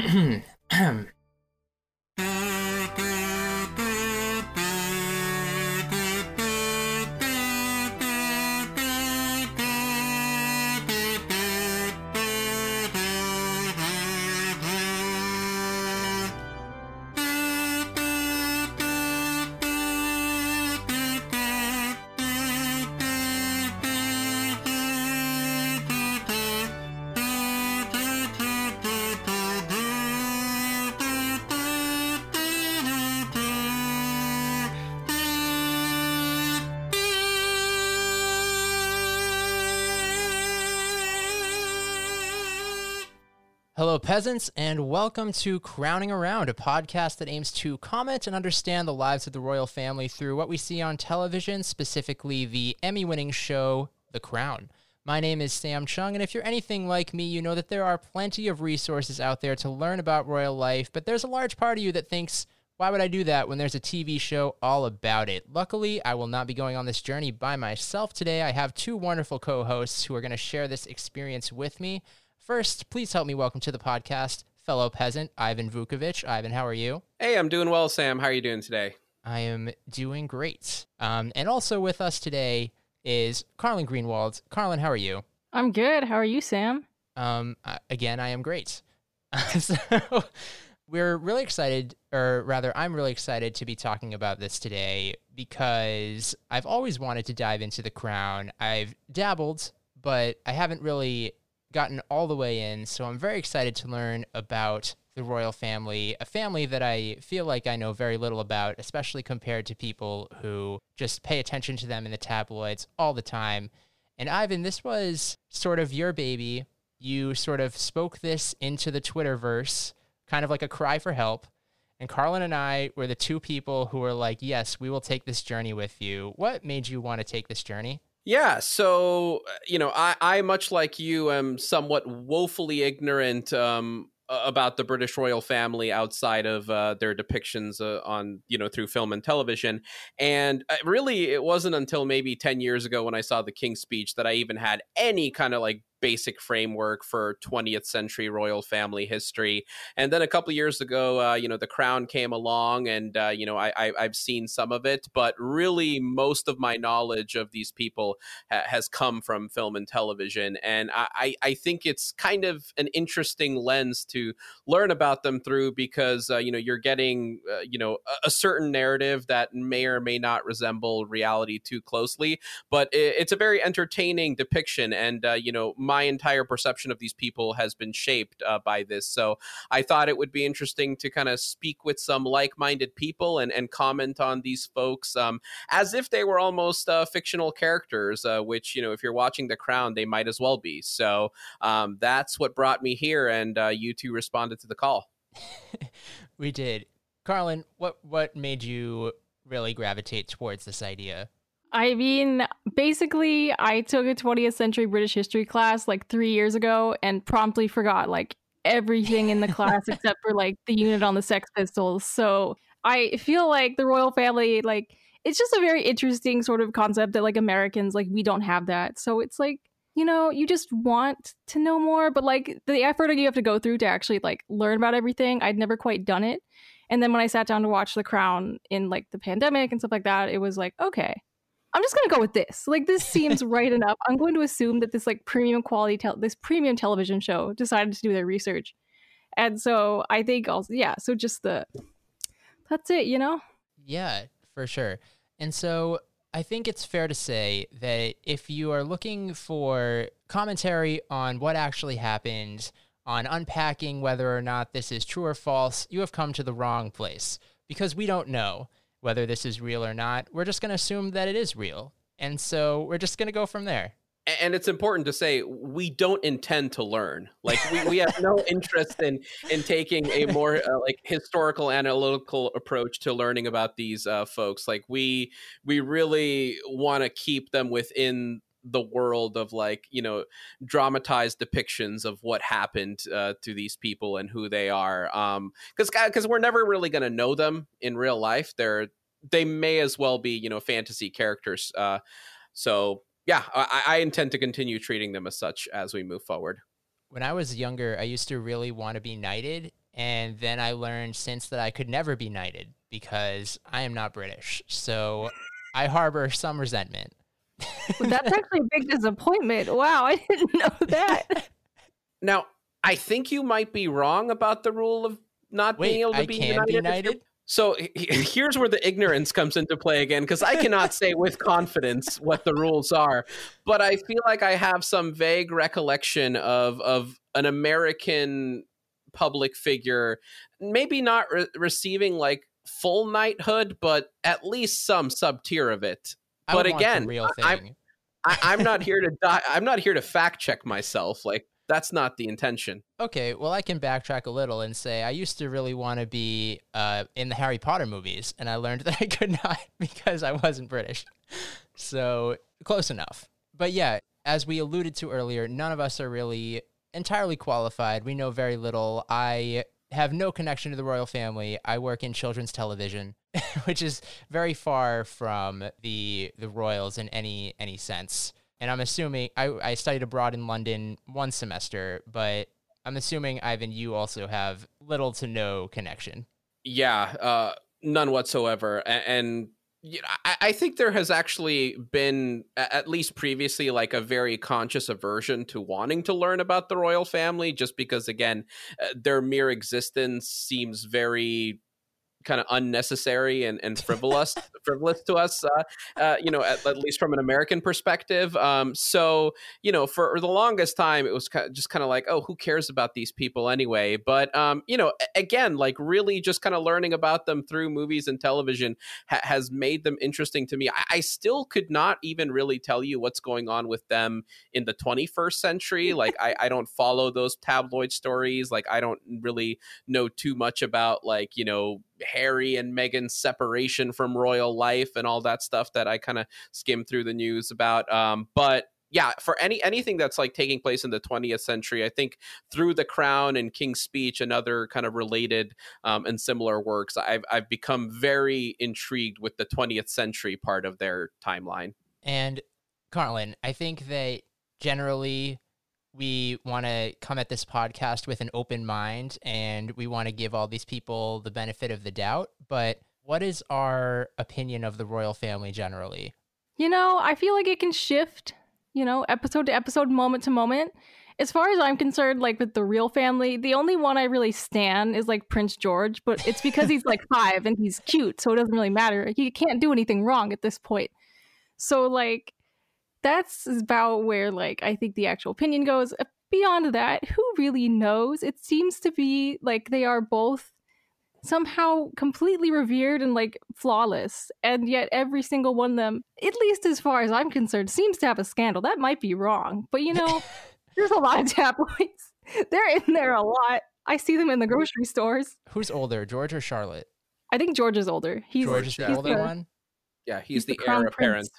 Hello, peasants, and welcome to Crowning Around, a podcast that aims to comment and understand the lives of the royal family through what we see on television, specifically the Emmy winning show, The Crown. My name is Sam Chung, and if you're anything like me, you know that there are plenty of resources out there to learn about royal life, but there's a large part of you that thinks, why would I do that when there's a TV show all about it? Luckily, I will not be going on this journey by myself today. I have two wonderful co hosts who are going to share this experience with me. First, please help me welcome to the podcast fellow peasant Ivan Vukovic. Ivan, how are you? Hey, I'm doing well, Sam. How are you doing today? I am doing great. Um, and also with us today is Carlin Greenwald. Carlin, how are you? I'm good. How are you, Sam? Um, again, I am great. so we're really excited, or rather, I'm really excited to be talking about this today because I've always wanted to dive into the crown. I've dabbled, but I haven't really gotten all the way in, so I'm very excited to learn about the royal family, a family that I feel like I know very little about, especially compared to people who just pay attention to them in the tabloids all the time. And Ivan, this was sort of your baby. You sort of spoke this into the Twitterverse, kind of like a cry for help. And Carlin and I were the two people who were like, yes, we will take this journey with you. What made you want to take this journey? Yeah, so you know, I, I much like you am somewhat woefully ignorant um, about the British royal family outside of uh, their depictions uh, on you know through film and television, and uh, really it wasn't until maybe ten years ago when I saw the King's Speech that I even had any kind of like basic framework for 20th century royal family history. And then a couple years ago, uh, you know, The Crown came along, and uh, you know, I, I have seen some of it, but really most of my knowledge of these people ha- has come from film and television, and I I think it's kind of an interesting lens to learn about them through because uh, you know you're getting uh, you know a, a, certain narrative that may or may not resemble reality too closely, but it, it's a very entertaining depiction, and uh, you know my entire perception of these people has been shaped uh, by this. So I thought it would be interesting to kind of speak with some like minded people and, and comment on these folks um, as if they were almost uh, fictional characters, uh, which, you know, if you're watching The Crown, they might as well be. So um, that's what brought me here. And uh, you two responded to the call. we did. Carlin, what, what made you really gravitate towards this idea? I mean, basically, I took a 20th century British history class like three years ago and promptly forgot like everything in the class except for like the unit on the Sex Pistols. So I feel like the royal family, like, it's just a very interesting sort of concept that like Americans, like, we don't have that. So it's like, you know, you just want to know more, but like the effort you have to go through to actually like learn about everything, I'd never quite done it. And then when I sat down to watch The Crown in like the pandemic and stuff like that, it was like, okay, I'm just gonna go with this. Like this seems right enough. I'm going to assume that this like premium quality tel- this premium television show decided to do their research. And so I think also yeah, so just the that's it, you know? Yeah, for sure. And so I think it's fair to say that if you are looking for commentary on what actually happened, on unpacking whether or not this is true or false, you have come to the wrong place because we don't know whether this is real or not. We're just going to assume that it is real. And so we're just going to go from there. And it's important to say we don't intend to learn. Like we, we have no interest in in taking a more uh, like historical analytical approach to learning about these uh, folks. Like we we really want to keep them within the world of like you know dramatized depictions of what happened uh, to these people and who they are um because because we're never really going to know them in real life they're they may as well be you know fantasy characters uh so yeah I, I intend to continue treating them as such as we move forward when I was younger, I used to really want to be knighted. And then I learned since that I could never be knighted because I am not British. So I harbor some resentment. Well, that's actually a big disappointment. Wow, I didn't know that. Now, I think you might be wrong about the rule of not Wait, being able to I be can united. be if? So here's where the ignorance comes into play again, because I cannot say with confidence what the rules are, but I feel like I have some vague recollection of of an American public figure, maybe not re- receiving like full knighthood, but at least some sub tier of it. I But again, real thing. I, I'm not here to die. I'm not here to fact check myself. Like that's not the intention. Okay, well, I can backtrack a little and say I used to really want to be uh, in the Harry Potter movies, and I learned that I could not because I wasn't British. So close enough. But yeah, as we alluded to earlier, none of us are really entirely qualified. We know very little. I have no connection to the royal family. I work in children's television, which is very far from the the royals in any any sense. And I'm assuming I, I studied abroad in London one semester, but I'm assuming Ivan, you also have little to no connection. Yeah, uh, none whatsoever. A- And, you know, I, I think there has actually been, at least previously, like a very conscious aversion to wanting to learn about the royal family, just because, again, uh, their mere existence seems very kind of unnecessary and, and frivolous frivolous to us uh, uh, you know at, at least from an american perspective. Um, so you know for the longest time it was just kind of like oh who cares about these people anyway? But um, you know again like really just kind of learning about them through movies and television ha- has made them interesting to me. I-, I still could not even really tell you what's going on with them in the 21st century. Like I, I don't follow those tabloid stories. Like i don't really know too much about like you know harry and meghan's separation from royal life and all that stuff that i kind of skim through the news about um, but yeah for any anything that's like taking place in the 20th century i think through the crown and king's speech and other kind of related um, and similar works I've, I've become very intrigued with the 20th century part of their timeline. And Carlin, I think that generally we want to come at this podcast with an open mind and we want to give all these people the benefit of the doubt. But what is our opinion of the royal family generally? You know, I feel like it can shift, you know, episode to episode, moment to moment. As far as I'm concerned, like with the real family, the only one I really stan is like Prince George, but it's because he's like five and he's cute, so it doesn't really matter. He can't do anything wrong at this point. So, like, that's about where, like, I think the actual opinion goes. Uh, Beyond that, who really knows? It seems to be like they are both somehow completely revered and like flawless and yet every single one of them at least as far as i'm concerned seems to have a scandal that might be wrong but you know there's a lot of tabloids they're in there a lot i see them in the grocery stores Who's older, George or Charlotte? i think george is older he's, George is the he's older the- one. yeah he's, He's the, the crown heir apparent prince.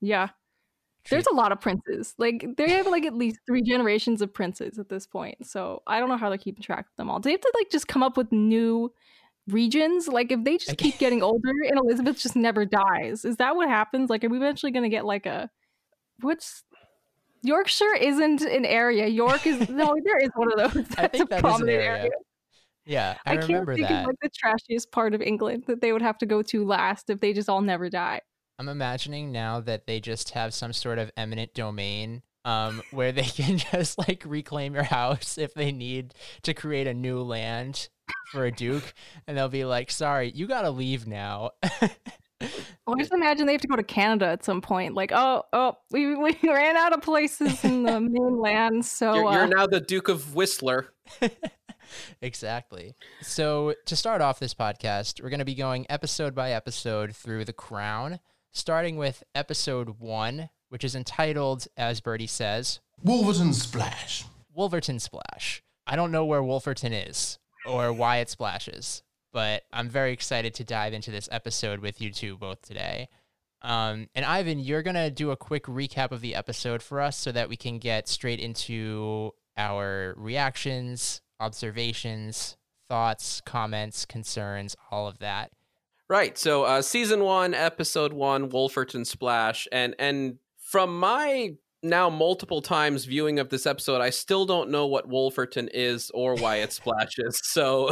yeah there's a lot of princes. Like they have like at least three generations of princes at this point so i don't know how they're keeping track of them all. Do they have to like just come up with new regions? Like if they just Okay. keep getting older and elizabeth just never dies is that what happens? Like are we eventually going to get like a what's yorkshire isn't an area. York is no there is one of those. I that's think a that is an prominent area. area. Yeah, I, i, can't remember think that. of like the trashiest part of england that they would have to go to last if they just all never die I'm imagining now that they just have some sort of eminent domain um, where they can just like reclaim your house if they need to create a new land for a duke, and they'll be like, "Sorry, you gotta leave now." Well, I just imagine they have to go to Canada at some point. Like, oh, oh, we, we ran out of places in the mainland, so you're, you're uh, now the duke of whistler exactly. So, to start off this podcast, we're going to be going episode by episode through The Crown, starting with episode one, which is entitled, as Bertie says, Wolferton Splash. Wolferton Splash. I don't know where Wolferton is or why it splashes, but I'm very excited to dive into this episode with you two both today. Um, and Ivan, you're going to do a quick recap of the episode for us so that we can get straight into our reactions, observations, thoughts, comments, concerns, all of that. Right. So uh season 1 episode 1 Wolferton Splash and and from my now multiple times viewing of this episode, I still don't know what Wolferton is or why it splashes. so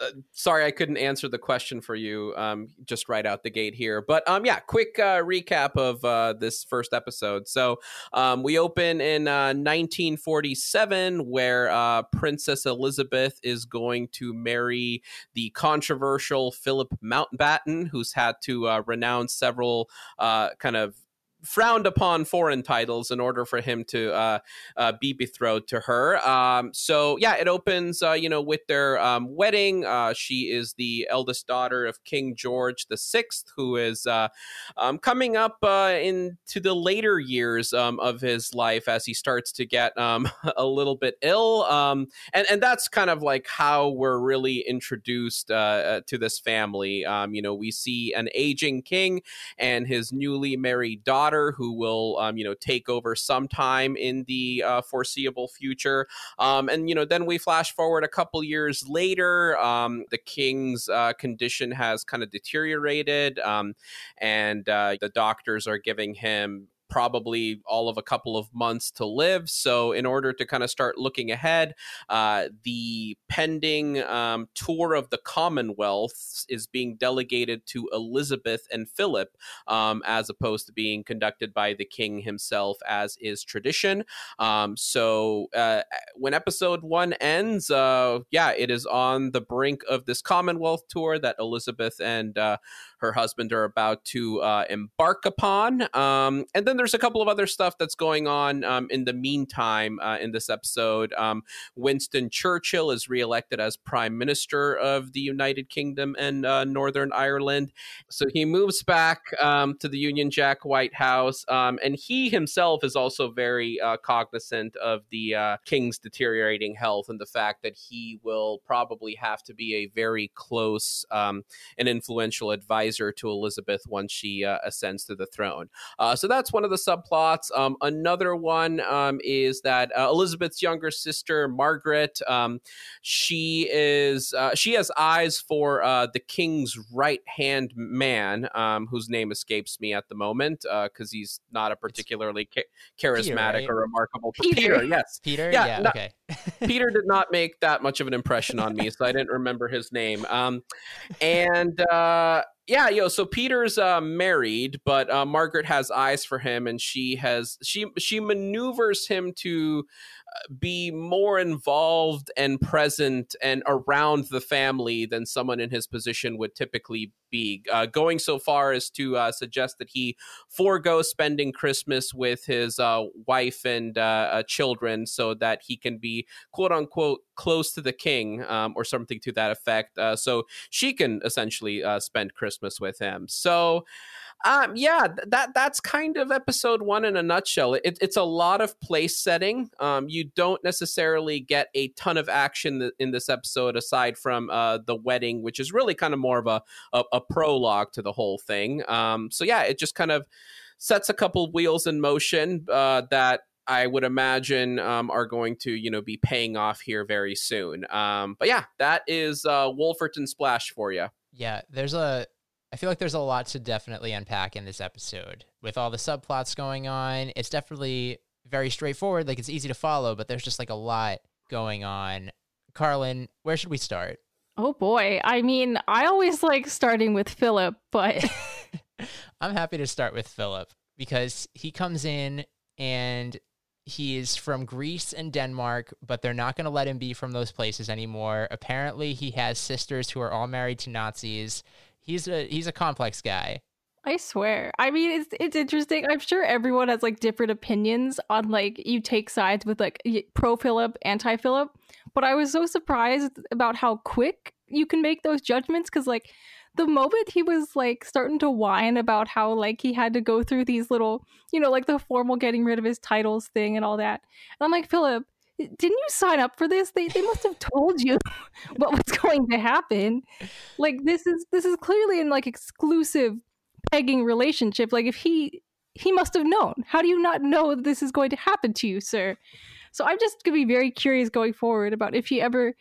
uh, sorry I couldn't answer the question for you um, just right out the gate here. But um, yeah, quick uh, recap of uh, this first episode. So um, we open in 1947 uh, where uh, Princess Elizabeth is going to marry the controversial Philip Mountbatten, who's had to uh, renounce several kind of frowned upon foreign titles in order for him to uh, uh, be betrothed to her. Um, so yeah, it opens, uh, you know, with their um, wedding. Uh, she is the eldest daughter of King George the Sixth, who is uh, um, coming up uh, into the later years um, of his life as he starts to get um, a little bit ill. Um, and and that's kind of like how we're really introduced to this family. you know, we see an aging king and his newly married daughter who will, um, you know, take over sometime in the uh, foreseeable future. Um, and, you know, then we flash forward a couple years later. Um, the king's uh, condition has kind of deteriorated, um, and uh, the doctors are giving him probably all of a couple of months to live. So, in order to kind of start looking ahead, uh, the pending um, tour of the Commonwealth is being delegated to Elizabeth and Philip, um, as opposed to being conducted by the king himself, as is tradition. Um, so, uh, when episode one ends, uh, yeah, it is on the brink of this Commonwealth tour that Elizabeth and uh, her husband are about to uh, embark upon. Um, and then there's a couple of other stuff that's going on um, in the meantime uh, in this episode. Um, Winston Churchill is reelected as Prime Minister of the United Kingdom and uh, Northern Ireland. So he moves back um, to the Union Jack White House. Um, and he himself is also very uh, cognizant of the uh, king's deteriorating health and the fact that he will probably have to be a very close um, and influential advisor advisor to Elizabeth once she uh, ascends to the throne. Uh, so that's one of the subplots. Um, another one um, is that uh, Elizabeth's younger sister Margaret, um, she is uh, she has eyes for uh, the king's right hand man, um, whose name escapes me at the moment because uh, he's not a particularly ca- charismatic Peter, right? or remarkable. Peter. Peter, yes, Peter, yeah, yeah okay. Peter did not make that much of an impression on me, so I didn't remember his name. Um, and uh, yeah, yo. So Peter's uh, married, but uh, Margaret has eyes for him, and she has she she maneuvers him to be more involved and present and around the family than someone in his position would typically be. Uh, going so far as to uh, suggest that he forego spending Christmas with his uh, wife and uh, uh, children so that he can be quote unquote close to the king um, or something to that effect. Uh, so she can essentially spend Christmas with him. So. Um, yeah, that that's kind of episode one in a nutshell. It, it's a lot of place setting. Um, you don't necessarily get a ton of action in this episode aside from uh, the wedding, which is really kind of more of a a, a prologue to the whole thing. Um, so yeah, it just kind of sets a couple wheels in motion uh, that I would imagine um, are going to you know be paying off here very soon. Um, but yeah, that is uh, Wolferton Splash for you. Yeah, there's a I feel like there's a lot to definitely unpack in this episode. With all the subplots going on, it's definitely very straightforward. Like it's easy to follow, but there's just like a lot going on. Carlin, where should we start? Oh boy. I mean, I always like starting with Philip, but I'm happy to start with Philip because he comes in and he is from Greece and Denmark, but they're not going to let him be from those places anymore. Apparently, he has sisters who are all married to Nazis he's a he's a complex guy. I swear. I mean, it's it's interesting. I'm sure everyone has like different opinions on like you take sides with like pro Philip, anti Philip. But I was so surprised about how quick you can make those judgments because like the moment he was like starting to whine about how like he had to go through these little, you know, like the formal getting rid of his titles thing and all that. And I'm like, Philip, didn't you sign up for this? They, they must have told you what was going to happen. Like this is this is clearly an like exclusive pegging relationship. Like if he he must have known. How do you not know this is going to happen to you sir? So i'm just going to be very curious going forward about if he ever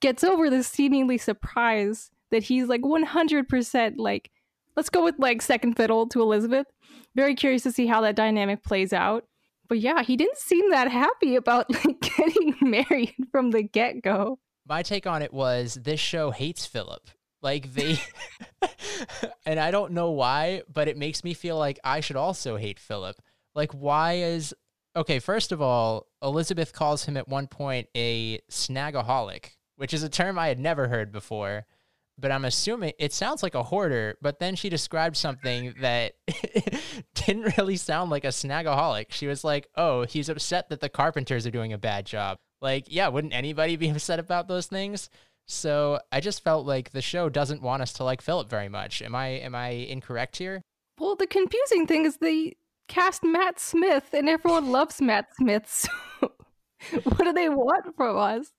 gets over this seemingly surprise that he's like 100% like let's go with like second fiddle to elizabeth. Very curious to see how that dynamic plays out But yeah, he didn't seem that happy about like getting married from the get go. My take on it was this show hates Philip. Like they, and I don't know why, but it makes me feel like I should also hate Philip. Like, why is okay? First of all, Elizabeth calls him at one point a snagaholic, which is a term I had never heard before. But I'm assuming it sounds like a hoarder. But then she described something that didn't really sound like a snagaholic. She was like, "Oh, he's upset that the carpenters are doing a bad job." Like, yeah, wouldn't anybody be upset about those things? So I just felt like the show doesn't want us to like Philip very much. Am I am I incorrect here? Well, the confusing thing is they cast Matt Smith, and everyone loves Matt Smith. So what do they want from us?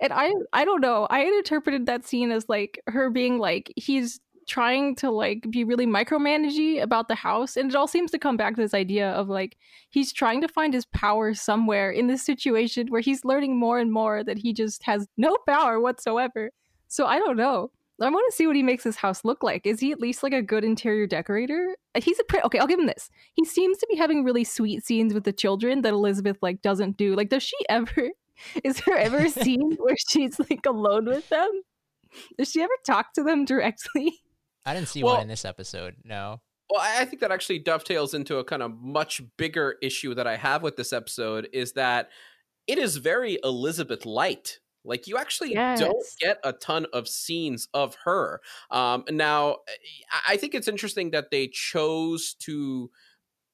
And I I don't know. I had interpreted that scene as like her being like he's trying to like be really micromanagey about the house and it all seems to come back to this idea of like he's trying to find his power somewhere in this situation where he's learning more and more that he just has no power whatsoever. So i don't know. I want to see what he makes his house look like. Is he at least like a good interior decorator? Uh, he's a pretty okay i'll give him this. He seems to be having really sweet scenes with the children that elizabeth like doesn't do. Like does she ever is there ever a scene where she's like alone with them does she ever talk to them directly I didn't see well, one in this episode. No. Well, I think that actually dovetails into a kind of much bigger issue that I have with this episode is that it is very Elizabeth light. Like you actually yes. don't get a ton of scenes of her. Um, now, I think it's interesting that they chose to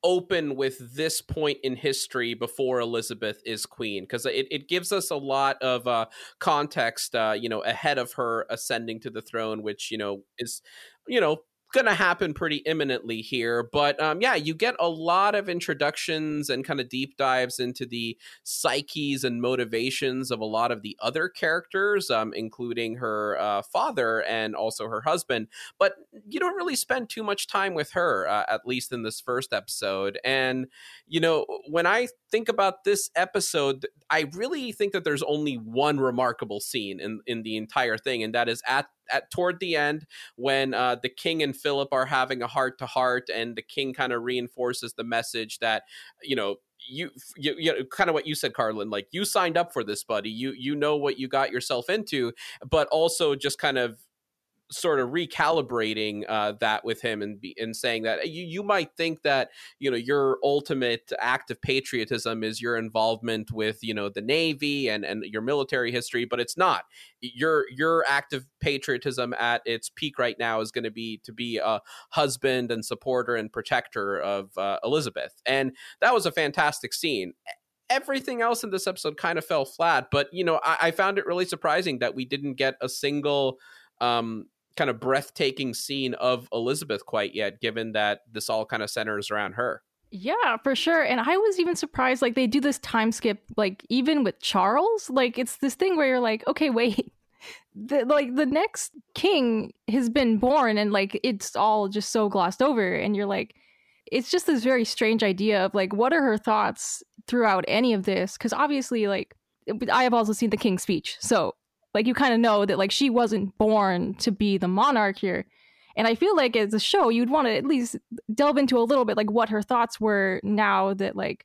open with this point in history before Elizabeth is queen because it, it gives us a lot of uh, context, uh, you know, ahead of her ascending to the throne, which you know is you know going to happen pretty imminently here. But um, yeah, you get a lot of introductions and kind of deep dives into the psyches and motivations of a lot of the other characters, um, including her uh, father and also her husband. But you don't really spend too much time with her, uh, at least in this first episode. And, you know, when I think about this episode, I really think that there's only one remarkable scene in, in the entire thing, and that is at at toward the end when uh, the king and Philip are having a heart to heart, and the king kind of reinforces the message that you know you, you, you know, kind of what you said, Carlin. Like you signed up for this, buddy. You you know what you got yourself into, but also just kind of sort of recalibrating uh, that with him and be, and saying that you you might think that you know your ultimate act of patriotism is your involvement with you know the navy and and your military history, but it's not. Your your act of patriotism at its peak right now is going to be to be a husband and supporter and protector of uh, Elizabeth, and that was a fantastic scene everything else in this episode kind of fell flat. But you know, I, I, found it really surprising that we didn't get a single um, kind of breathtaking scene of Elizabeth quite yet, given that this all kind of centers around her. Yeah, for sure. And I was even surprised, like, they do this time skip, like, even with Charles. Like, it's this thing where you're like, okay, wait. The, like the next king has been born and like it's all just so glossed over and you're like it's just this very strange idea of like what are her thoughts throughout any of this because obviously like i have also seen the king's speech so like you kind of know that like she wasn't born to be the monarch here. And I feel like as a show, you'd want to at least delve into a little bit like what her thoughts were now that like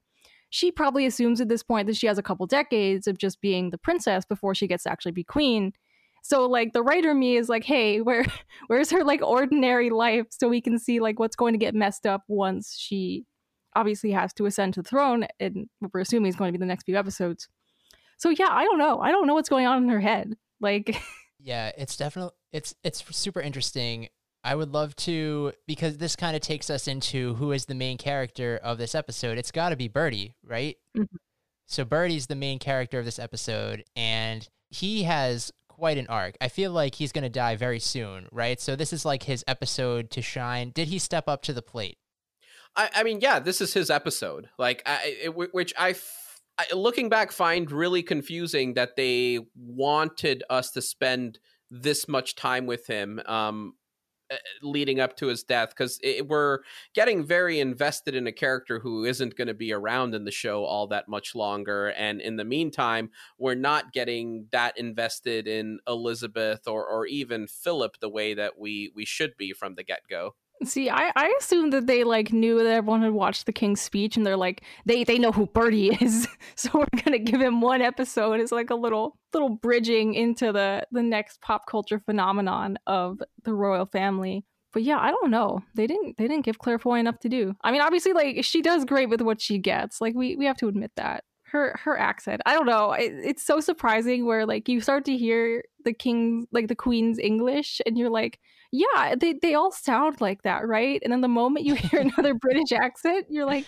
she probably assumes at this point that she has a couple decades of just being the princess before she gets to actually be queen. So like the writer me is like, hey, where where's her like ordinary life so we can see like what's going to get messed up once she obviously has to ascend to the throne and what we're assuming it's going to be the next few episodes. So yeah, I don't know. I don't know what's going on in her head. Like Yeah, it's definitely it's it's super interesting. I would love to because this kind of takes us into who is the main character of this episode. It's got to be Bertie, right? Mm-hmm. So Bertie's the main character of this episode and he has quite an arc. I feel like he's going to die very soon, right? So this is like his episode to shine. Did he step up to the plate? I, I mean, yeah, this is his episode. Like, I, it, which I I, looking back, find really confusing that they wanted us to spend this much time with him um, eh, leading up to his death because we're getting very invested in a character who isn't going to be around in the show all that much longer and in the meantime we're not getting that invested in elizabeth or, or even philip the way that we we should be from the get-go See, I, I assumed that they like knew that everyone had watched the King's Speech, and they're like they they know who Bertie is, so we're gonna give him one episode as like a little little bridging into the the next pop culture phenomenon of the royal family. But yeah, I don't know. They didn't they didn't give Claire Foy enough to do. I mean, obviously, like she does great with what she gets. Like we we have to admit that her her accent. I don't know. It, it's so surprising where like you start to hear the king's like the queen's English, and you're like yeah, they, they all sound like that, right? And then the moment you hear another British accent, you're like,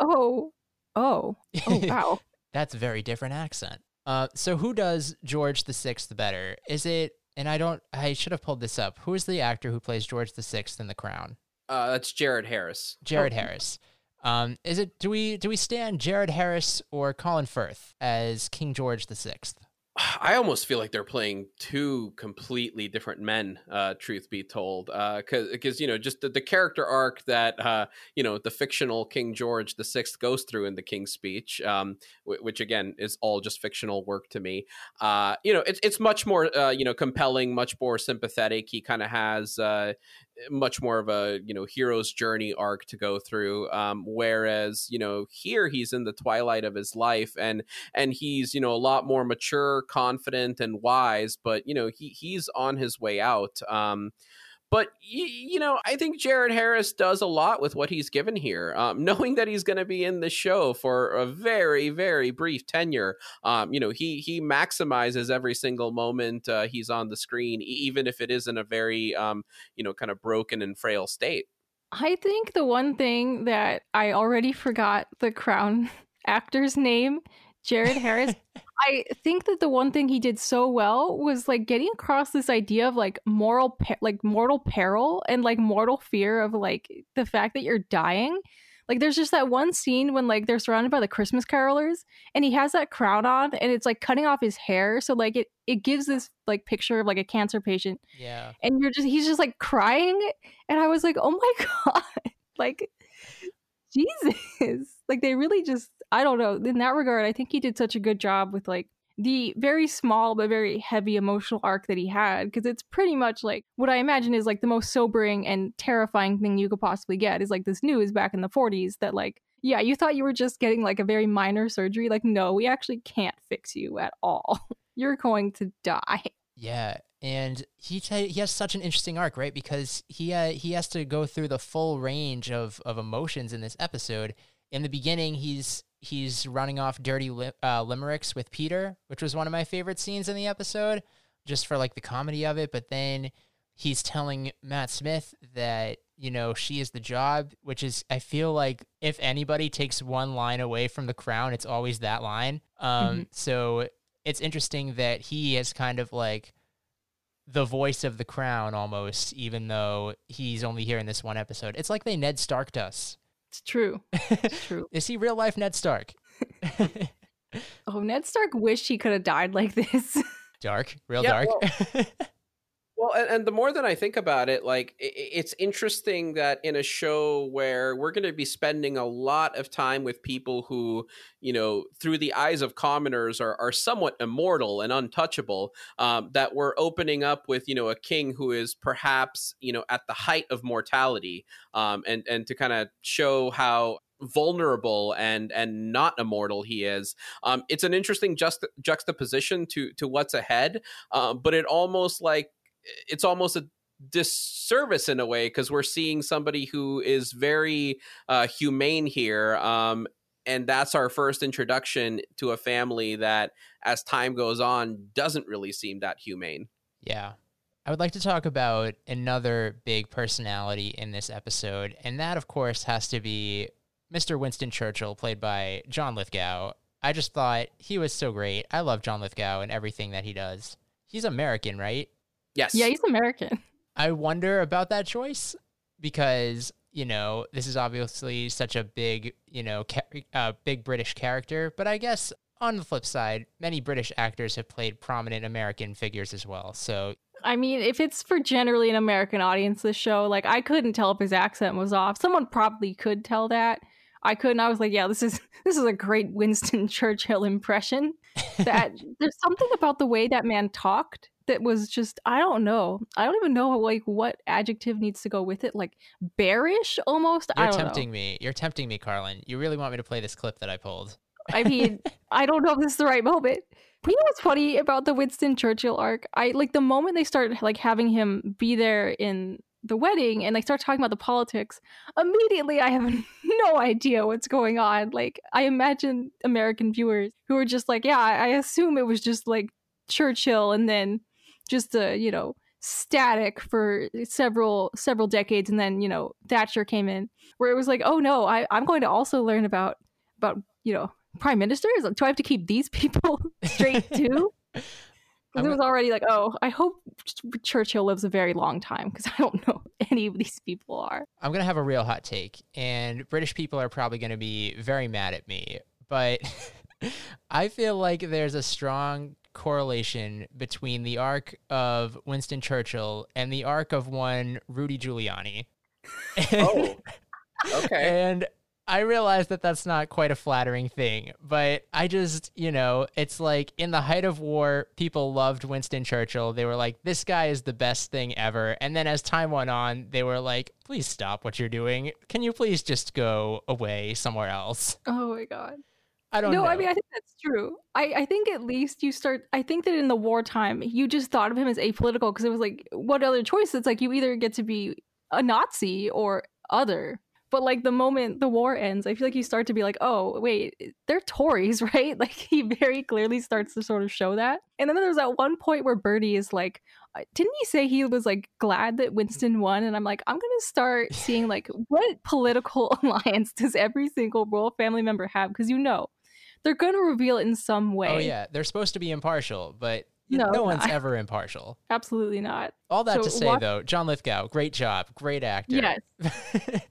oh, oh, oh, wow. That's a very different accent. Uh, so who does George the Sixth better? Is it? And I don't. I should have pulled this up. Who is the actor who plays George the Sixth in The Crown? Uh, that's Jared Harris. Jared oh. Harris. Um, is it? Do we do we stand Jared Harris or Colin Firth as King George the Sixth? I almost feel like they're playing two completely different men. Uh, truth be told, because uh, because you know just the, the character arc that uh, you know the fictional King George the Sixth goes through in the King's Speech, um, w- which again is all just fictional work to me. Uh, you know, it's it's much more uh, you know compelling, much more sympathetic. He kind of has uh, much more of a you know hero's journey arc to go through um, whereas you know here he's in the twilight of his life and and he's you know a lot more mature confident and wise but you know he he's on his way out um, but you know, I think Jared Harris does a lot with what he's given here. Um, knowing that he's going to be in the show for a very, very brief tenure, um, you know, he he maximizes every single moment uh, he's on the screen, even if it is in a very, um, you know, kind of broken and frail state. I think the one thing that I already forgot the crown actor's name, Jared Harris. I think that the one thing he did so well was like getting across this idea of like moral, like mortal peril and like mortal fear of like the fact that you're dying. Like there's just that one scene when like they're surrounded by the Christmas carolers and he has that crown on and it's like cutting off his hair. So like it it gives this like picture of like a cancer patient. Yeah. And you're just he's just like crying. And I was like, oh my God. like Jesus. Like they really just I don't know. In that regard, I think he did such a good job with like the very small but very heavy emotional arc that he had because it's pretty much like what I imagine is like the most sobering and terrifying thing you could possibly get is like this news back in the 40s that like yeah, you thought you were just getting like a very minor surgery like no, we actually can't fix you at all. You're going to die. Yeah, and he t- he has such an interesting arc, right? Because he uh, he has to go through the full range of of emotions in this episode. In the beginning, he's he's running off dirty li- uh, limericks with Peter, which was one of my favorite scenes in the episode, just for like the comedy of it. But then he's telling Matt Smith that you know she is the job, which is I feel like if anybody takes one line away from the crown, it's always that line. Um, mm-hmm. So it's interesting that he is kind of like the voice of the crown almost, even though he's only here in this one episode. It's like they Ned Starked us. It's true. It's true. Is he real life Ned Stark? oh, Ned Stark wished he could have died like this. Dark, real yeah, dark. Well, well and, and, the more that I think about it, like it, it's interesting that in a show where we're going to be spending a lot of time with people who, you know, through the eyes of commoners are, are somewhat immortal and untouchable, um, that we're opening up with, you know, a king who is perhaps, you know, at the height of mortality, um, and and to kind of show how vulnerable and and not immortal he is. Um it's an interesting just juxtaposition to to what's ahead uh, but it almost like it's almost a disservice in a way because we're seeing somebody who is very uh, humane here um, and that's our first introduction to a family that as time goes on doesn't really seem that humane. Yeah. I would like to talk about another big personality in this episode and that of course has to be mr winston churchill played by john lithgow. I just thought he was so great. I love john lithgow and everything that he does. He's american right Yes. Yeah, he's American. I wonder about that choice because you know this is obviously such a big you know ca- uh, big British character, but I guess on the flip side, many British actors have played prominent American figures as well. So I mean, if it's for generally an American audience, this show, like I couldn't tell if his accent was off. Someone probably could tell that. I couldn't. I was like, yeah, this is this is a great Winston Churchill impression. That there's something about the way that man talked that was just I don't know. I don't even know like what adjective needs to go with it. Like bearish almost. You're I don't tempting know. me. You're tempting me, Carlin. You really want me to play this clip that I pulled? I mean, I don't know if this is the right moment. You know what's funny about the Winston Churchill arc? I like the moment they start like having him be there in the wedding and they start talking about the politics, immediately I have no idea what's going on. Like I imagine American viewers who are just like, yeah, I, I assume it was just like Churchill and then just uh, you know, static for several several decades and then, you know, Thatcher came in where it was like, oh no, I, I'm going to also learn about about, you know, prime ministers? Do I have to keep these people straight too? It was already like, oh, I hope Churchill lives a very long time because I don't know any of these people are. I'm going to have a real hot take, and British people are probably going to be very mad at me, but I feel like there's a strong correlation between the arc of Winston Churchill and the arc of one Rudy Giuliani. Oh, okay. And I realize that that's not quite a flattering thing, but I just, you know, it's like in the height of war, people loved Winston Churchill. They were like, this guy is the best thing ever. And then as time went on, they were like, please stop what you're doing. Can you please just go away somewhere else? Oh my god. I don't no, know. I mean I think that's true. I, I think at least you start I think that in the wartime you just thought of him as apolitical because it was like what other choice? It's like you either get to be a Nazi or other. But like the moment the war ends, I feel like you start to be like, oh wait, they're Tories, right? Like he very clearly starts to sort of show that. And then there's that one point where Bertie is like, uh, didn't he say he was like glad that Winston won? And I'm like, I'm gonna start seeing like what political alliance does every single royal family member have? Because you know, they're gonna reveal it in some oh, way. oh, yeah. They're supposed to be impartial, but No, no, one's not. ever impartial. absolutely not. All that So to say, what- though, John Lithgow, great job. Great actor. Yes.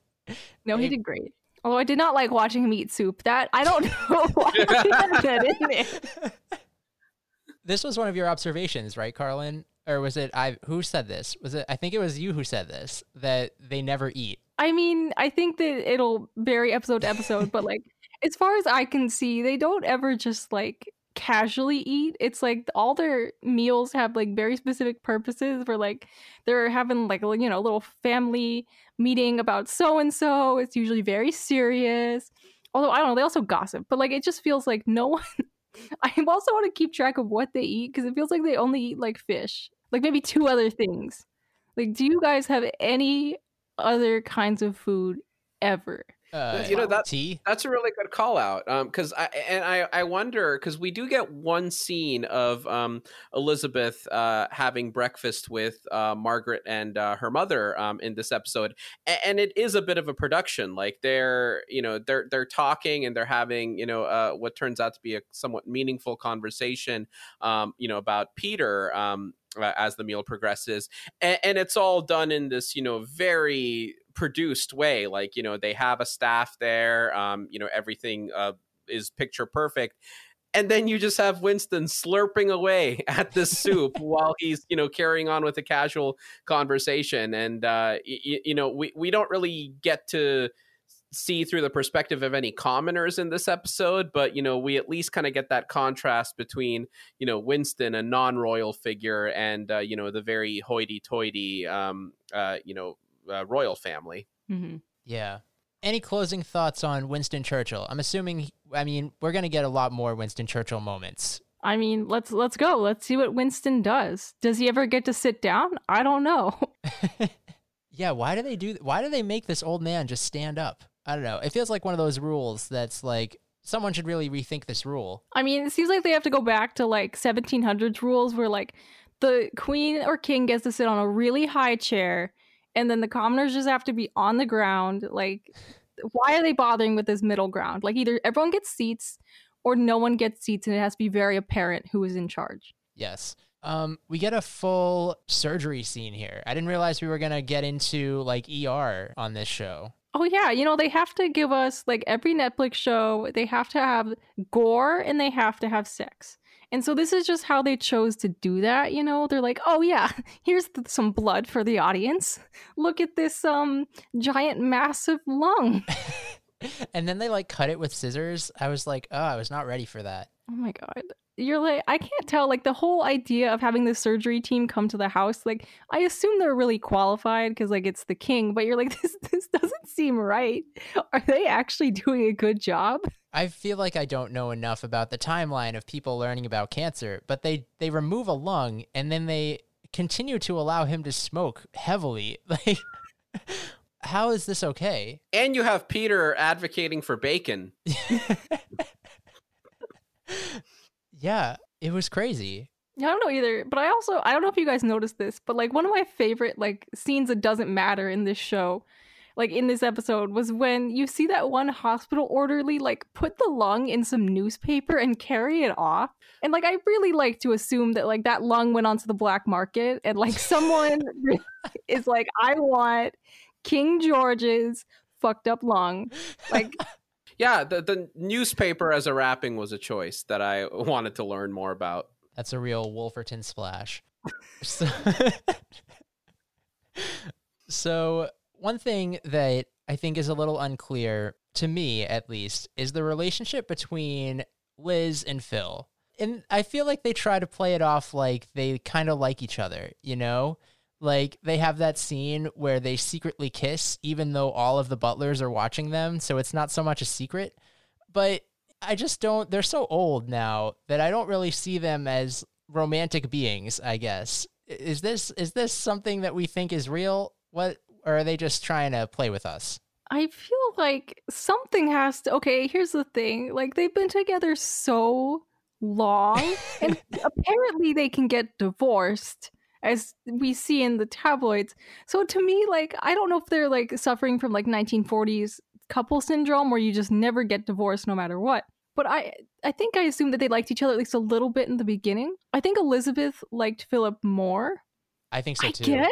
No, he did great. Although I did not like watching him eat soup. That I don't know why he had that in there. this was one of your observations, right, Carlin? Or was it I who said this? Was it I think it was you who said this that they never eat. I mean, I think that it'll vary episode to episode, but like as far as I can see, they don't ever just like casually eat. It's like all their meals have like very specific purposes where like they're having like a you know, little family meeting about so and so. It's usually very serious. Although I don't know, they also gossip, but like it just feels like no one I also want to keep track of what they eat because it feels like they only eat like fish, like maybe two other things. Like, do you guys have any other kinds of food ever? Uh, You know, that- tea. That's a really good call out. Um, because I and I I wonder because we do get one scene of um Elizabeth uh having breakfast with uh Margaret and uh, her mother um in this episode, A- and it is a bit of a production. Like they're you know they're they're talking and they're having you know uh what turns out to be a somewhat meaningful conversation um you know about Peter um as the meal progresses and, and it's all done in this you know very produced way like you know they have a staff there um you know everything uh is picture perfect and then you just have Winston slurping away at this soup while he's you know carrying on with a casual conversation and uh y- you know we we don't really get to see through the perspective of any commoners in this episode but you know we at least kind of get that contrast between you know Winston a non-royal figure and uh, you know the very hoity-toity um uh you know uh, royal family Mm-hmm. Yeah. Any closing thoughts on Winston Churchill? I'm assuming I mean, we're going to get a lot more Winston Churchill moments. I mean, let's let's go. Let's see what Winston does. Does he ever get to sit down? I don't know. yeah, why do they do why do they make this old man just stand up? I don't know. It feels like one of those rules that's like someone should really rethink this rule. I mean, it seems like they have to go back to like 1700s rules where like the queen or king gets to sit on a really high chair and then the commoners just have to be on the ground. Like why are they bothering with this middle ground? Like either everyone gets seats or no one gets seats and it has to be very apparent who is in charge. Yes. Um, we get a full surgery scene here. I didn't realize we were gonna get into like ER on this show. Oh yeah, you know they have to give us like every Netflix show, they have to have gore and they have to have sex. And so this is just how they chose to do that, you know? They're like, "Oh yeah, here's th- some blood for the audience. Look at this um giant massive lung." and then they like cut it with scissors. I was like, oh, I was not ready for that. Oh my god. you're like I can't tell like the whole idea of having the surgery team come to the house like I assume they're really qualified because like it's the king but you're like this this doesn't seem right are they actually doing a good job I feel like I don't know enough about the timeline of people learning about cancer but they they remove a lung and then they continue to allow him to smoke heavily. Like how is this okay? And you have Peter advocating for bacon. yeah it was crazy. Yeah, I don't know either, but I also I don't know if you guys noticed this, but like one of my favorite like scenes that doesn't matter in this show, like in this episode, was when you see that one hospital orderly like put the lung in some newspaper and carry it off. And like I really like to assume that like that lung went onto the black market and like someone is like, I want King George's fucked up lung. Like Yeah, the, the newspaper as a wrapping was a choice that I wanted to learn more about. That's a real Wolferton splash. so, so, one thing that I think is a little unclear, to me at least, is the relationship between Liz and Phil. And I feel like they try to play it off like they kind of like each other, you know? Like they have that scene where they secretly kiss, even though all of the butlers are watching them. So it's not so much a secret. But I just don't. They're so old now that I don't really see them as romantic beings. I guess is this is this something that we think is real? What or are they just trying to play with us? I feel like something has to. Okay, here's the thing. Like they've been together so long, and apparently they can get divorced, as we see in the tabloids. So to me, like I don't know if they're like suffering from like 1940s couple syndrome, where you just never get divorced no matter what. But I, I think I assume that they liked each other at least a little bit in the beginning. I think Elizabeth liked Philip more. I think so I too. guess.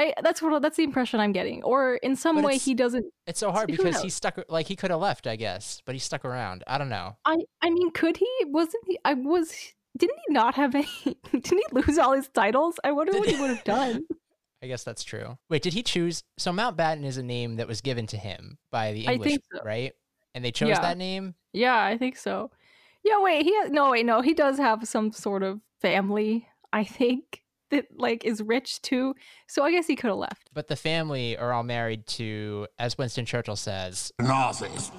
I that's what that's the impression I'm getting. Or in some But way he doesn't It's so hard because he stuck. Like he could have left, I guess, but he stuck around. I don't know. I I mean, could he? Wasn't he? I was. Didn't he not have any? Didn't he lose all his titles? I wonder what he would have done. I guess that's true. Wait, did he choose? So Mountbatten is a name that was given to him by the English, so. right? And they chose Yeah. that name. Yeah, I think so. Yeah, wait. He has, no, wait, no. He does have some sort of family. I think that like is rich too. So I guess he could have left. But the family are all married to, as Winston Churchill says, Nazis.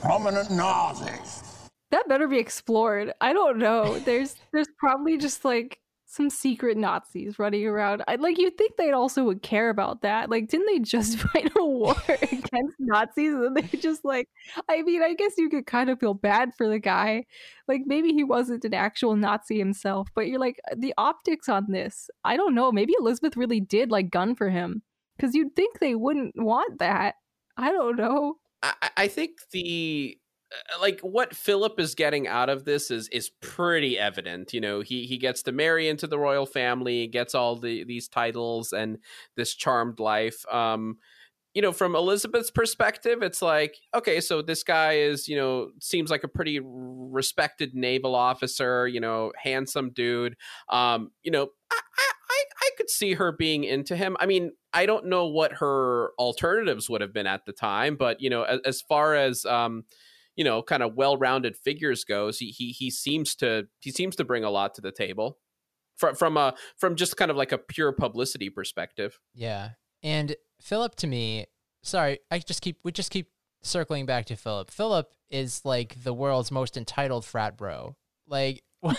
Prominent Nazis. That better be explored. I don't know. There's there's probably just like some secret Nazis running around. I like you'd think they'd also would care about that. Like, didn't they just fight a war against Nazis? And they just like I mean, I guess you could kind of feel bad for the guy. Like maybe he wasn't an actual Nazi himself, but you're like the optics on this. I don't know. Maybe Elizabeth really did like gun for him. Because you'd think they wouldn't want that. I don't know. I, I- think the like what Philip is getting out of this is is pretty evident. You know, he he gets to marry into the royal family, gets all the these titles and this charmed life. Um, you know, from Elizabeth's perspective, it's like, okay, so this guy is, you know, seems like a pretty respected naval officer, you know, handsome dude. Um, you know, I, I, I I could see her being into him. I mean, I don't know what her alternatives would have been at the time, but you know, as, as far as um, you know, kind of well-rounded figures goes, he he he seems to he seems to bring a lot to the table. From from a from just kind of like a pure publicity perspective. yeah. And Philip to me, sorry, I just keep we just keep circling back to Philip. Philip is like the world's most entitled frat bro. Like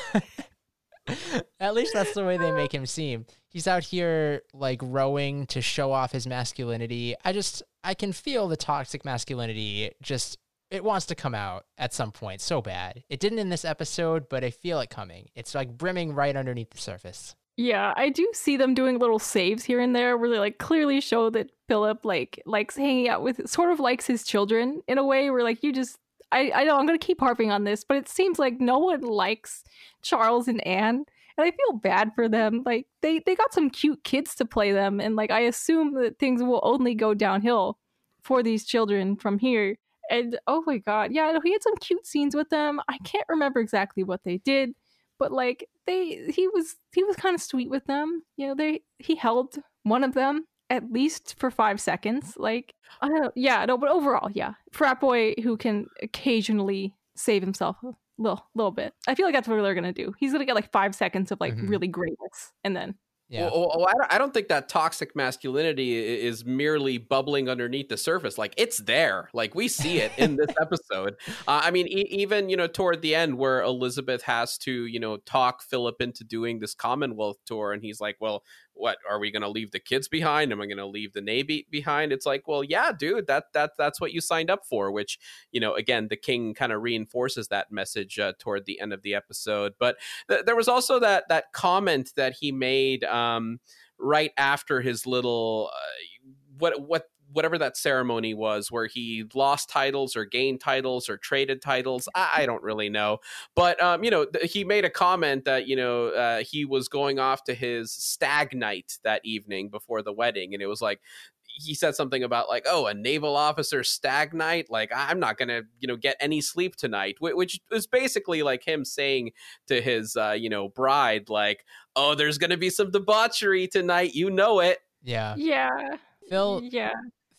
at least that's the way they make him seem. He's out here like rowing to show off his masculinity. I just I can feel the toxic masculinity just it wants to come out at some point so bad. It didn't in this episode, but I feel it coming. It's like brimming right underneath the surface. Yeah, I do see them doing little saves here and there where they like clearly show that Philip like likes hanging out with sort of likes his children in a way where like you just I, I know I'm gonna keep harping on this, but it seems like no one likes Charles and Anne. And I feel bad for them. Like they, they got some cute kids to play them, and like I assume that things will only go downhill for these children from here. And oh my god, yeah, he had some cute scenes with them. I can't remember exactly what they did, but like they he was he was kind of sweet with them you know they he held one of them at least for five seconds like i don't know, yeah no but overall yeah frat boy who can occasionally save himself a little little bit. I feel like that's what they're gonna do. He's gonna get like five seconds of like Mhm. really greatness, and then Yeah. Well, well, I don't- think that toxic masculinity is merely bubbling underneath the surface. Like it's there. Like we see it in this episode. Uh, I mean, e- even you know toward the end where Elizabeth has to you know talk Philip into doing this Commonwealth tour, and he's like, "Well, what are we going to leave the kids behind? Am I going to leave the Navy behind?" It's like, well, yeah, dude, that that that's what you signed up for. Which you know, again, the king kind of reinforces that message uh, toward the end of the episode. But th- there was also that that comment that he made um, right after his little uh, what what whatever that ceremony was where he lost titles or gained titles or traded titles i, I don't really know but um, you know th- he made a comment that you know uh, he was going off to his stag night that evening before the wedding and it was like he said something about like oh a naval officer stag night like i'm not gonna you know get any sleep tonight wh- which was basically like him saying to his uh, you know bride like oh there's gonna be some debauchery tonight you know it yeah. yeah, Phil yeah.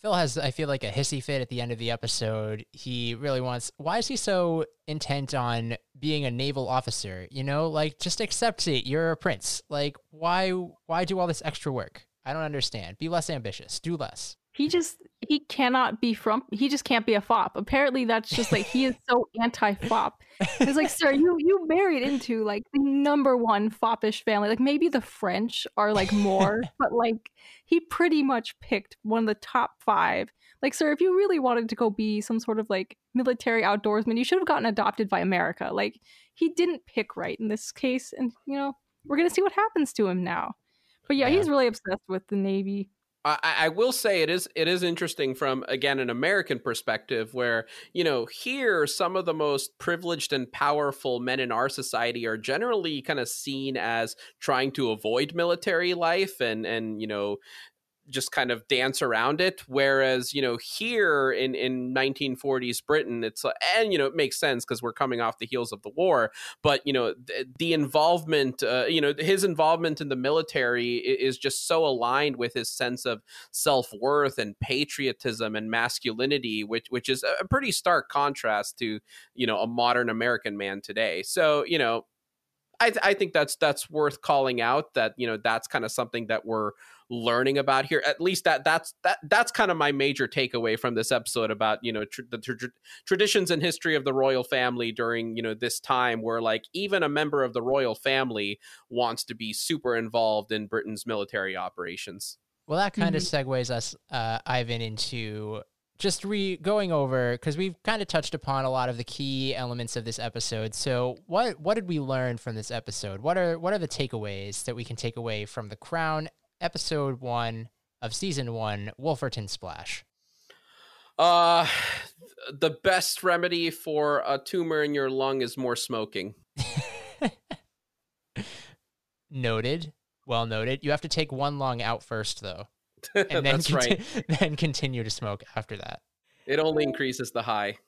Phil has, I feel like, a hissy fit at the end of the episode. He really wants. Why is he so intent on being a naval officer? You know, like just accept it. You're a prince. Like, why? Why do all this extra work? I don't understand. Be less ambitious. Do less. He just he cannot be from. He just can't be a fop. Apparently, that's just like he is so anti fop. It's like, sir, you you married into like the number one foppish family. Like maybe the French are like more, but like he pretty much picked one of the top five. Like, sir, if you really wanted to go be some sort of like military outdoorsman, you should have gotten adopted by America. Like he didn't pick right in this case, and you know we're gonna see what happens to him now. But yeah, Yeah. he's really obsessed with the Navy. I, I will say it is it is interesting from again an American perspective where you know here some of the most privileged and powerful men in our society are generally kind of seen as trying to avoid military life and and you know just kind of dance around it whereas you know here in in 1940s britain it's and you know it makes sense because we're coming off the heels of the war but you know the, the involvement uh, you know his involvement in the military i- is just so aligned with his sense of self-worth and patriotism and masculinity which which is a pretty stark contrast to you know a modern american man today. So you know I, th- I think that's that's worth calling out that you know that's kind of something that we're learning about here at least that that's that that's kind of my major takeaway from this episode about you know tr- the tr- traditions and history of the royal family during you know this time where like even a member of the royal family wants to be super involved in britain's military operations Well, that kind of segues us, uh, Ivan, into just re going over because we've kind of touched upon a lot of the key elements of this episode. So, what what did we learn from this episode? What are what are the takeaways that we can take away from the Crown episode one of season one, Wolferton Splash? uh the best remedy for a tumor in your lung is more smoking Noted. Well noted. You have to take one lung out first, though, and then that's right then continue to smoke after that. it only increases the high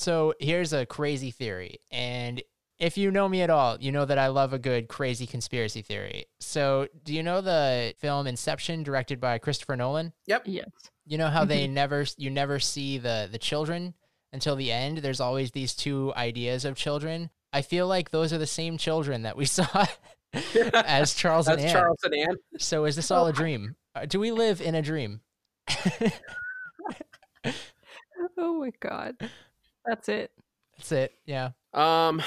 So here's a crazy theory. And if you know me at all, you know that I love a good crazy conspiracy theory. So do you know the film Inception directed by Christopher Nolan? yep Yes. You know how they never you never see the the children until the end. There's always these two ideas of children. I feel like those are the same children that we saw as Charles and that's Anne. charles and ann So is this all a dream? Uh, Do we live in a dream? Oh my god. That's it. That's it. Yeah. Um,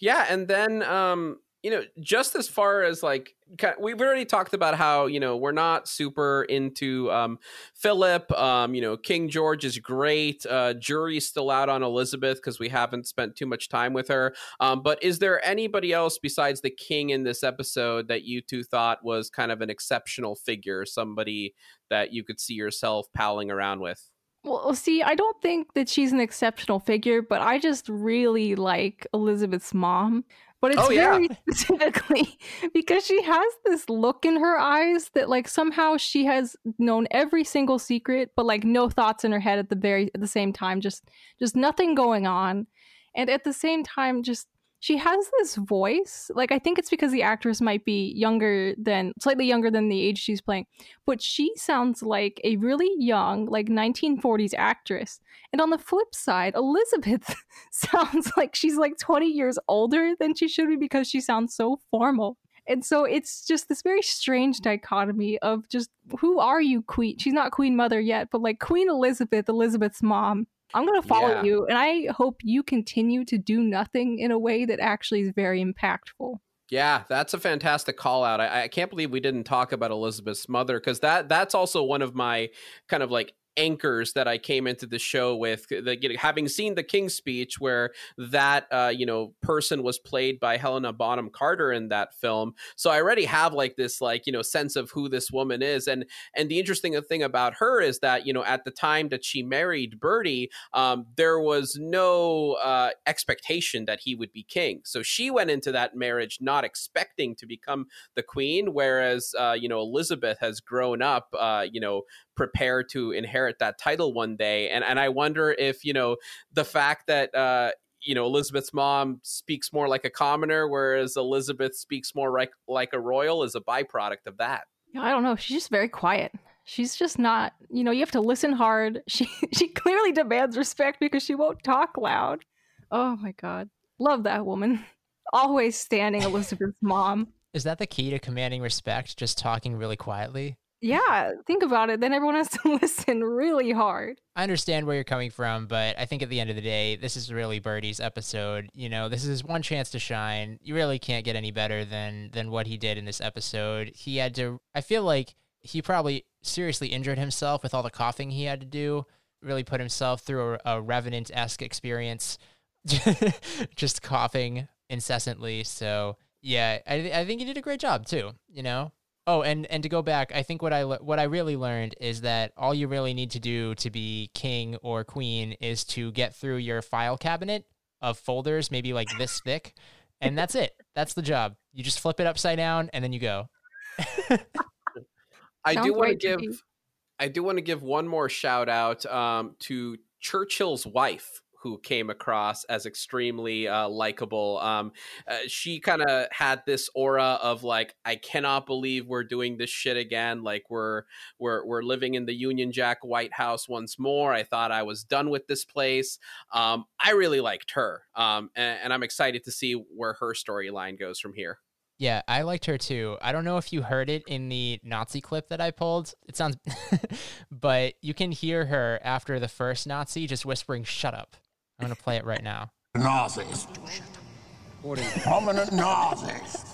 yeah, and then um, you know, just as far as like we've already talked about how you know we're not super into um Philip. Um, you know, King George is great. Uh, jury's still out on Elizabeth because we haven't spent too much time with her. Um, but is there anybody else besides the king in this episode that you two thought was kind of an exceptional figure, somebody that you could see yourself palling around with? Well, oh, see, I don't think that she's an exceptional figure, but I just really like Elizabeth's mom. But it's Oh, yeah. very specifically because she has this look in her eyes that like somehow she has known every single secret, but like no thoughts in her head at the very at the same time, just just nothing going on. And at the same time, just she has this voice. Like I think it's because the actress might be younger than slightly younger than the age she's playing, but she sounds like a really young, like 1940s actress. And on the flip side, Elizabeth sounds like she's like 20 years older than she should be because she sounds so formal. And so it's just this very strange dichotomy of just who are you, Queen? She's not Queen Mother yet, but like Queen Elizabeth, Elizabeth's mom I'm going to follow yeah. you, and I hope you continue to do nothing in a way that actually is very impactful. Yeah, that's a fantastic call out. I, I can't believe we didn't talk about Elizabeth's mother because that that's also one of my kind of like anchors that I came into the show with. The, you know, having seen the King's Speech, where that uh, you know person was played by Helena Bonham Carter in that film, so I already have like this like you know sense of who this woman is, and and the interesting thing about her is that you know at the time that she married Bertie, um, there was no uh, expectation that he would be king, so she went into that marriage not expecting to become the queen, whereas uh, you know Elizabeth has grown up, uh, you know prepare to inherit that title one day. And and I wonder if you know the fact that uh, you know Elizabeth's mom speaks more like a commoner, whereas Elizabeth speaks more like like a royal, is a byproduct of that. I don't know. She's just very quiet. She's just not. You know, you have to listen hard. She she clearly demands respect because she won't talk loud. Oh my god, love that woman. Always standing Elizabeth's mom. Is that the key to commanding respect? Just talking really quietly? Yeah, think about it. Then everyone has to listen really hard. I understand where you're coming from, but I think at the end of the day, this is really Bertie's episode. You know, this is one chance to shine. You really can't get any better than than what he did in this episode. He had to I feel like he probably seriously injured himself with all the coughing he had to do. Really put himself through a, a revenant esque experience, just coughing incessantly. So yeah, I, I think he did a great job too. You know, Oh, and and to go back, I think what I what I really learned is that all you really need to do to be king or queen is to get through your file cabinet of folders, maybe like this thick, and that's it. That's the job. You just flip it upside down and then you go. I do want to give I do want to give one more shout out um, to Churchill's wife who came across as extremely uh, likable. Um, uh, she kind of had this aura of like, I cannot believe we're doing this shit again. Like we're we're we're living in the Union Jack White House once more. I thought I was done with this place. Um, I really liked her, um, and, and I'm excited to see where her storyline goes from here. Yeah, I liked her too. I don't know if you heard it in the Nazi clip that I pulled. It sounds, but you can hear her after the first Nazi just whispering, shut up. I'm going to play it right now. Nazis. Prominent Nazis.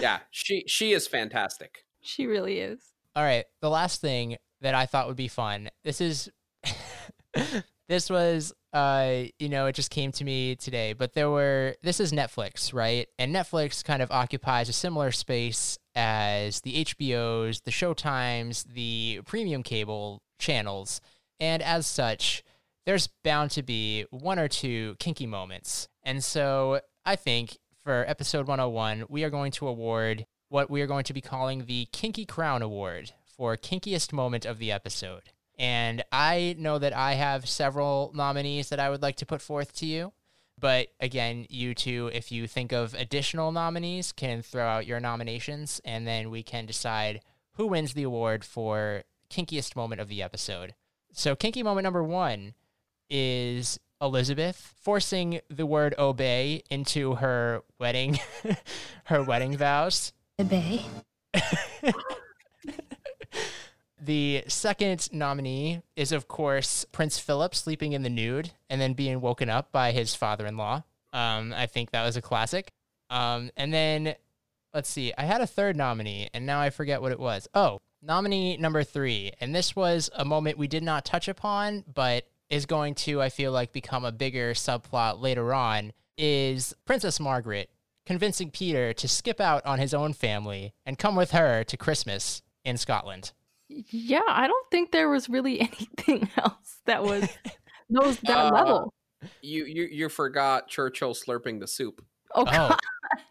Yeah, she she is fantastic. She really is. All right, the last thing that I thought would be fun. This is this was uh you know, it just came to me today, but there were this is Netflix, right? And Netflix kind of occupies a similar space as the HBOs, the Showtimes, the premium cable channels. And as such, there's bound to be one or two kinky moments. And so I think for episode 101, we are going to award what we are going to be calling the Kinky Crown Award for kinkiest moment of the episode. And I know that I have several nominees that I would like to put forth to you. But again, you two, if you think of additional nominees, can throw out your nominations and then we can decide who wins the award for kinkiest moment of the episode. So, kinky moment number one is Elizabeth forcing the word obey into her wedding her wedding vows. Obey. the second nominee is of course Prince Philip sleeping in the nude and then being woken up by his father-in-law. Um, I think that was a classic. Um, and then let's see, I had a third nominee and now I forget what it was. Oh, nominee number three. And this was a moment we did not touch upon, but is going to, I feel like, become a bigger subplot later on is Princess Margaret convincing Peter to skip out on his own family and come with her to Christmas in Scotland. Yeah, I don't think there was really anything else that was those that uh, level. You you you forgot Churchill slurping the soup. Oh, God.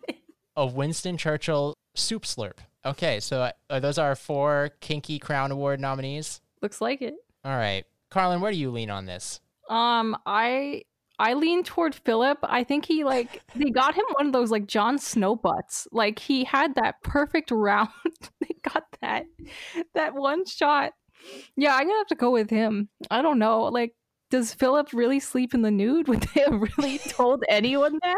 oh. Of Winston Churchill soup slurp. Okay, so uh, those are four Kinky Crown Award nominees. Looks like it. All right. Carlyn, where do you lean on this? Um, I I lean toward Philip. I think he like they got him one of those like Jon Snow butts. Like he had that perfect round. they got that that one shot. Yeah, I'm gonna have to go with him. I don't know. Like, does Philip really sleep in the nude? Would they have really told anyone that?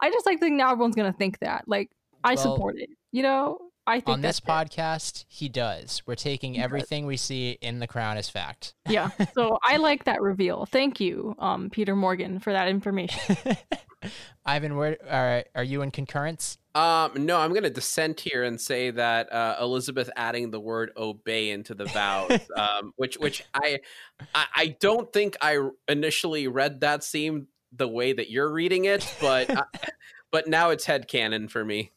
I just like think now everyone's gonna think that. Like, I Well, support it. You know, I think On this it. podcast, he does. We're taking He does. everything we see in the crown as fact. Yeah. So I like that reveal. Thank you, um, Peter Morgan, for that information. Ivan, where are are you in concurrence? Um, no, I'm going to dissent here and say that uh, Elizabeth adding the word "obey" into the vows, um, which which I, I I don't think I initially read that scene the way that you're reading it, but I, but now it's headcanon for me.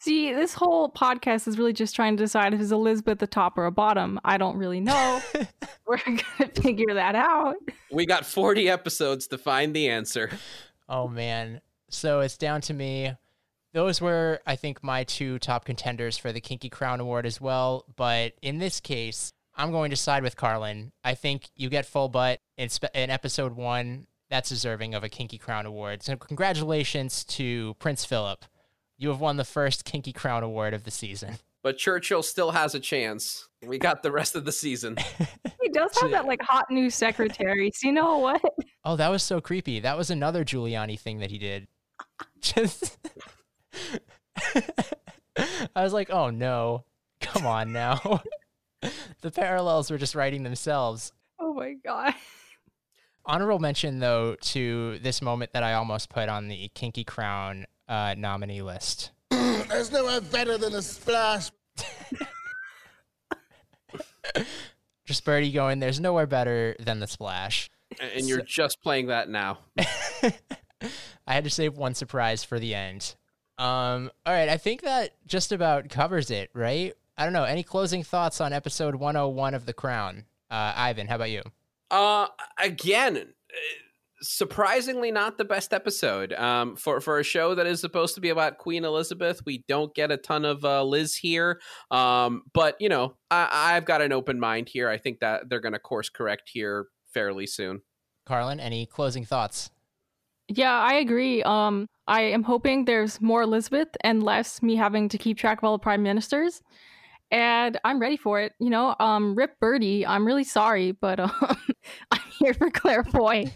See, this whole podcast is really just trying to decide if it's Elizabeth a top or a bottom. I don't really know. We're gonna figure that out. We got 40 episodes to find the answer. Oh man. So it's down to me. Those were, I think, my two top contenders for the Kinky Crown Award as well. But in this case, I'm going to side with Carlyn. I think you get full butt in, spe- in episode one. That's deserving of a Kinky Crown Award. So congratulations to Prince Philip. You have won the first Kinky Crown Award of the season. But Churchill still has a chance. We got the rest of the season. He does have that like hot new secretary. So you know what? Oh, that was so creepy. That was another Giuliani thing that he did. Just I was like, "Oh no. Come on now." the parallels were just writing themselves. Oh my god. Honorable mention though to this moment that I almost put on the Kinky Crown uh, nominee list. There's nowhere better than a splash. Just Bertie going, "There's nowhere better than the splash." And you're just playing that now. I had to save one surprise for the end. Um, all right, I think that just about covers it, right? I don't know. Any closing thoughts on episode 101 of The Crown? Uh, Ivan, how about you? Uh, again, uh, surprisingly not the best episode. Um, for for a show that is supposed to be about Queen Elizabeth, we don't get a ton of uh, Liz here. Um, but you know, I, I've got an open mind here. I think that they're going to course correct here fairly soon. Carlyn, any closing thoughts? Yeah, I agree. Um, I am hoping there's more Elizabeth and less me having to keep track of all the prime ministers. And I'm ready for it. You know, um, Rip Bertie, I'm really sorry, but um, I'm here for Claire Foy.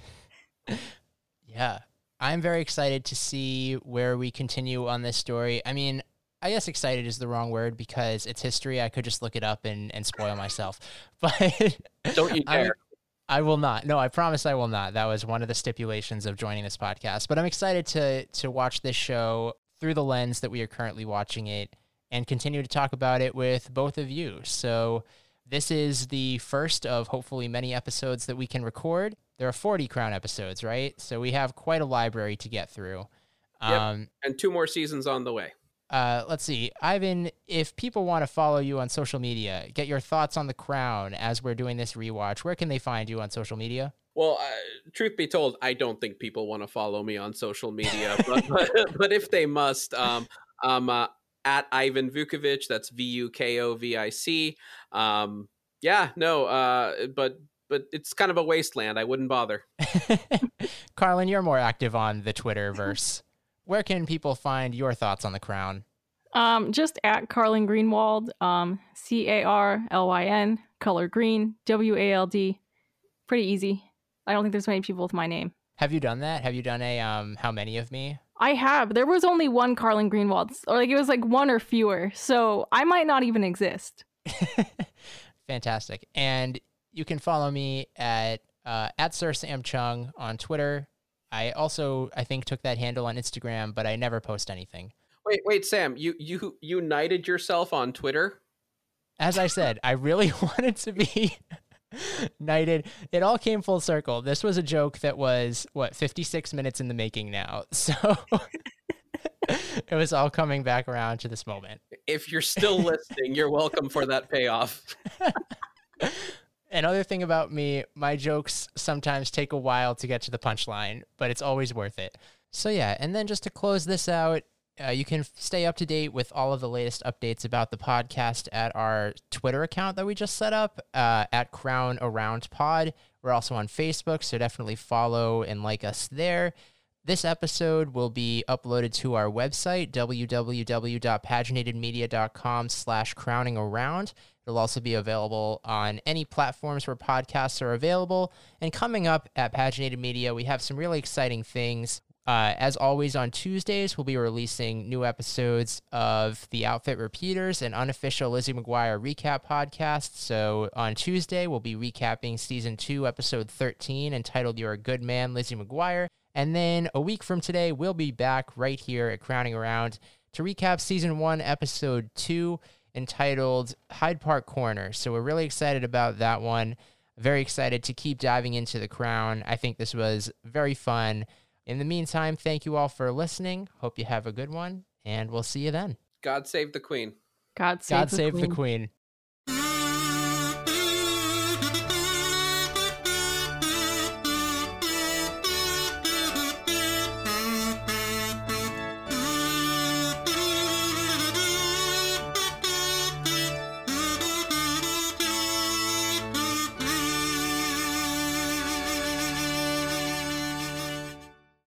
Yeah, I'm very excited to see where we continue on this story. I mean, I guess excited is the wrong word because it's history. I could just look it up and, and spoil myself. But Don't you I dare! I will not. No, I promise I will not. That was one of the stipulations of joining this podcast. But I'm excited to to watch this show through the lens that we are currently watching it and continue to talk about it with both of you. So this is the first of hopefully many episodes that we can record. There are 40 Crown episodes, right? So we have quite a library to get through. Yep. Um, And two more seasons on the way. uh, let's see, Ivan. If people want to follow you on social media, get your thoughts on the Crown as we're doing this rewatch, where can they find you on social media? Well, uh, truth be told, I don't think people want to follow me on social media, but, but, but if they must, um, um, uh, at Ivan Vukovic, that's V U K O V I C. Um, yeah, no, uh, but but it's kind of a wasteland. I wouldn't bother. Carlyn, you're more active on the Twitterverse. Where can people find your thoughts on the crown? Um, just at Carlyn Greenwald, um, C A R L Y N, color green, W A L D. Pretty easy. I don't think there's many people with my name. Have you done that? Have you done a um how many of me? I have. There was only one Carlyn Greenwald, or like it was like one or fewer. So I might not even exist. Fantastic. And you can follow me at uh, at Sir Sam Chung on Twitter. I also I think took that handle on Instagram, but I never post anything. Wait, wait, Sam, you you united yourself on Twitter. As I said, I really wanted to be knighted. It all came full circle. This was a joke that was what 56 minutes in the making now. So it was all coming back around to this moment. If you're still listening, you're welcome for that payoff. Another thing about me, my jokes sometimes take a while to get to the punchline, but it's always worth it. So yeah, and then just to close this out, Uh, you can stay up to date with all of the latest updates about the podcast at our Twitter account that we just set up uh, at Crown Around Pod. We're also on Facebook, so definitely follow and like us there. This episode will be uploaded to our website, www.paginatedmedia.com slash crowning around. It'll also be available on any platforms where podcasts are available. And coming up at Paginated Media, we have some really exciting things. Uh, as always, on Tuesdays, we'll be releasing new episodes of The Outfit Repeaters, an unofficial Lizzie McGuire recap podcast. So on Tuesday, we'll be recapping season two, episode 13, entitled You're a Good Man, Lizzie McGuire. And then a week from today, we'll be back right here at Crowning Around to recap season one, episode two, entitled Hyde Park Corner. So we're really excited about that one. Very excited to keep diving into the crown. I think this was very fun. In the meantime, thank you all for listening. Hope you have a good one, and we'll see you then. God save the queen. God save, God the, save queen. the queen.